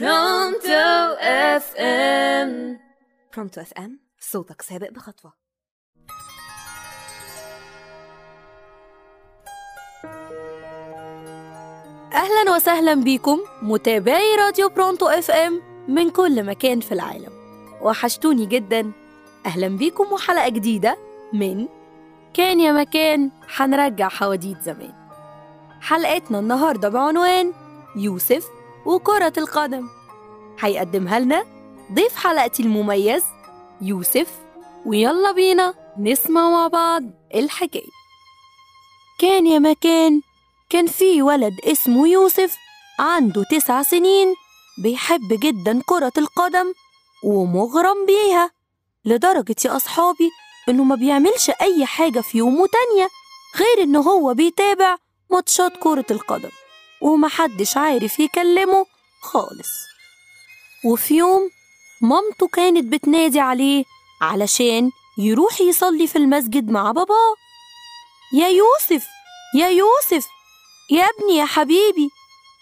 Pronto FM Pronto FM صوتك سابق بخطوة. أهلا وسهلا بيكم متابعي راديو Pronto FM من كل مكان في العالم. وحشتوني جدا. أهلا بيكم وحلقة جديدة من كان يا مكان حنرجع حواديت زمان. حلقتنا النهاردة بعنوان يوسف وكرة القدم. هيقدمها لنا ضيف حلقتي المميز يوسف. ويلا بينا نسمع مع بعض الحكاية. كان يا مكان كان في ولد اسمه يوسف عنده تسع سنين بيحب جدا كرة القدم ومغرم بيها لدرجة يا أصحابي إنه ما بيعملش أي حاجة في يومه تانية غير إنه هو بيتابع ماتشات كرة القدم. ومحدش عارف يكلمه خالص. وفي يوم مامته كانت بتنادي عليه علشان يروح يصلي في المسجد مع باباه. يا يوسف! يا يوسف! يا ابني! يا حبيبي!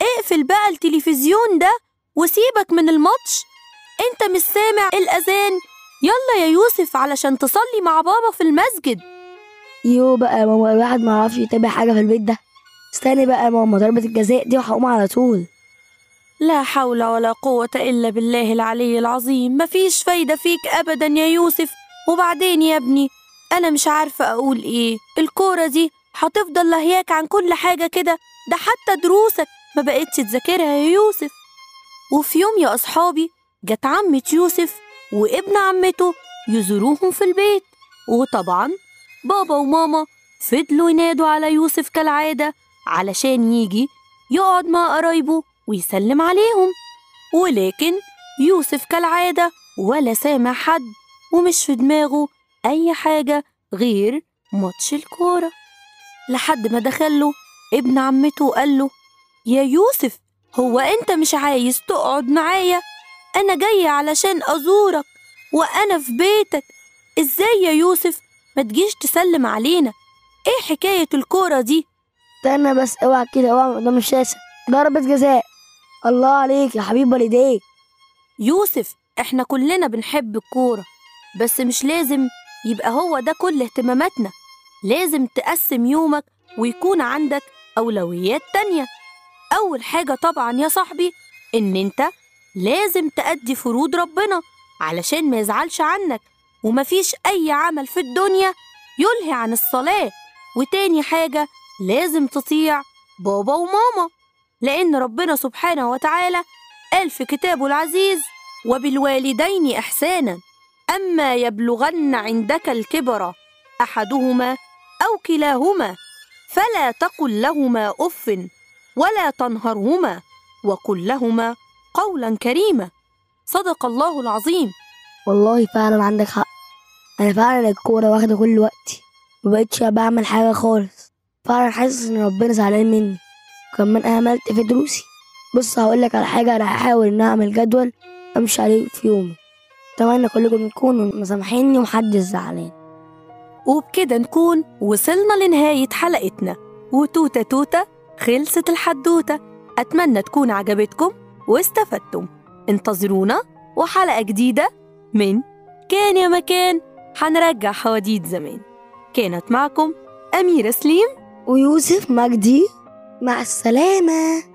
اقفل بقى التلفزيون ده وسيبك من الماتش! انت مش سامع الأذان! يلا يا يوسف علشان تصلي مع بابا في المسجد! يو بقى يا ماما الواحد ما يعرفش يتابع حاجة في البيت ده. استني بقى يا ماما ضربة الجزاء دي وهقوم على طول. لا حول ولا قوة إلا بالله العلي العظيم. مفيش فايدة فيك أبدا يا يوسف. وبعدين يا ابني أنا مش عارفة أقول إيه. الكورة دي هتفضل لهياك عن كل حاجة كده؟ ده حتى دروسك ما بقتش تذاكرها يا يوسف. وفي يوم يا أصحابي جت عمة يوسف وابن عمته يزوروهم في البيت. وطبعا بابا وماما فضلوا ينادوا على يوسف كالعادة. علشان يجي يقعد مع قرايبه ويسلم عليهم. ولكن يوسف كالعادة ولا سامع حد ومش في دماغه أي حاجة غير ماتش الكورة. لحد ما دخله ابن عمته وقال له يا يوسف هو أنت مش عايز تقعد معايا؟ أنا جاية علشان أزورك وأنا في بيتك. إزاي يا يوسف ما تجيش تسلم علينا؟ إيه حكاية الكورة دي؟ استنى بس اوعى كده اوعى قدام الشاشة ضربة جزاء. الله عليك يا حبيب والديك يوسف إحنا كلنا بنحب الكورة بس مش لازم يبقى هو ده كل اهتماماتنا. لازم تقسم يومك ويكون عندك أولويات تانية. أول حاجة طبعا يا صاحبي إن أنت لازم تأدي فروض ربنا علشان ما يزعلش عنك. ومفيش أي عمل في الدنيا يلهي عن الصلاة. وتاني حاجة لازم تطيع بابا وماما لأن ربنا سبحانه وتعالى قال في كتابه العزيز وبالوالدين إحسانا أما يبلغن عندك الكبر أحدهما أو كلاهما فلا تقل لهما أف ولا تنهرهما وقل لهما قولا كريما. صدق الله العظيم. والله فعلا عندك حق. أنا فعلا الكورة واخدة كل وقتي. مبقتش بعمل حاجة خالص. فعلا حاسس إن ربنا زعلان مني. وكمان اهملت في دروسي؟ بص هقولك على حاجة أنا هحاول إن أعمل جدول أمشي عليه في يومي. أتمنى كلكم تكونوا مسامحيني ومحدش زعلان. وبكده نكون وصلنا لنهاية حلقتنا. وتوتة توتة خلصت الحدوتة. أتمنى تكون عجبتكم واستفدتم. انتظرونا وحلقة جديدة من كان يا مكان. هنرجع حواديت زمان. كانت معكم أميرة سليم ويوسف مجدي مع السلامة.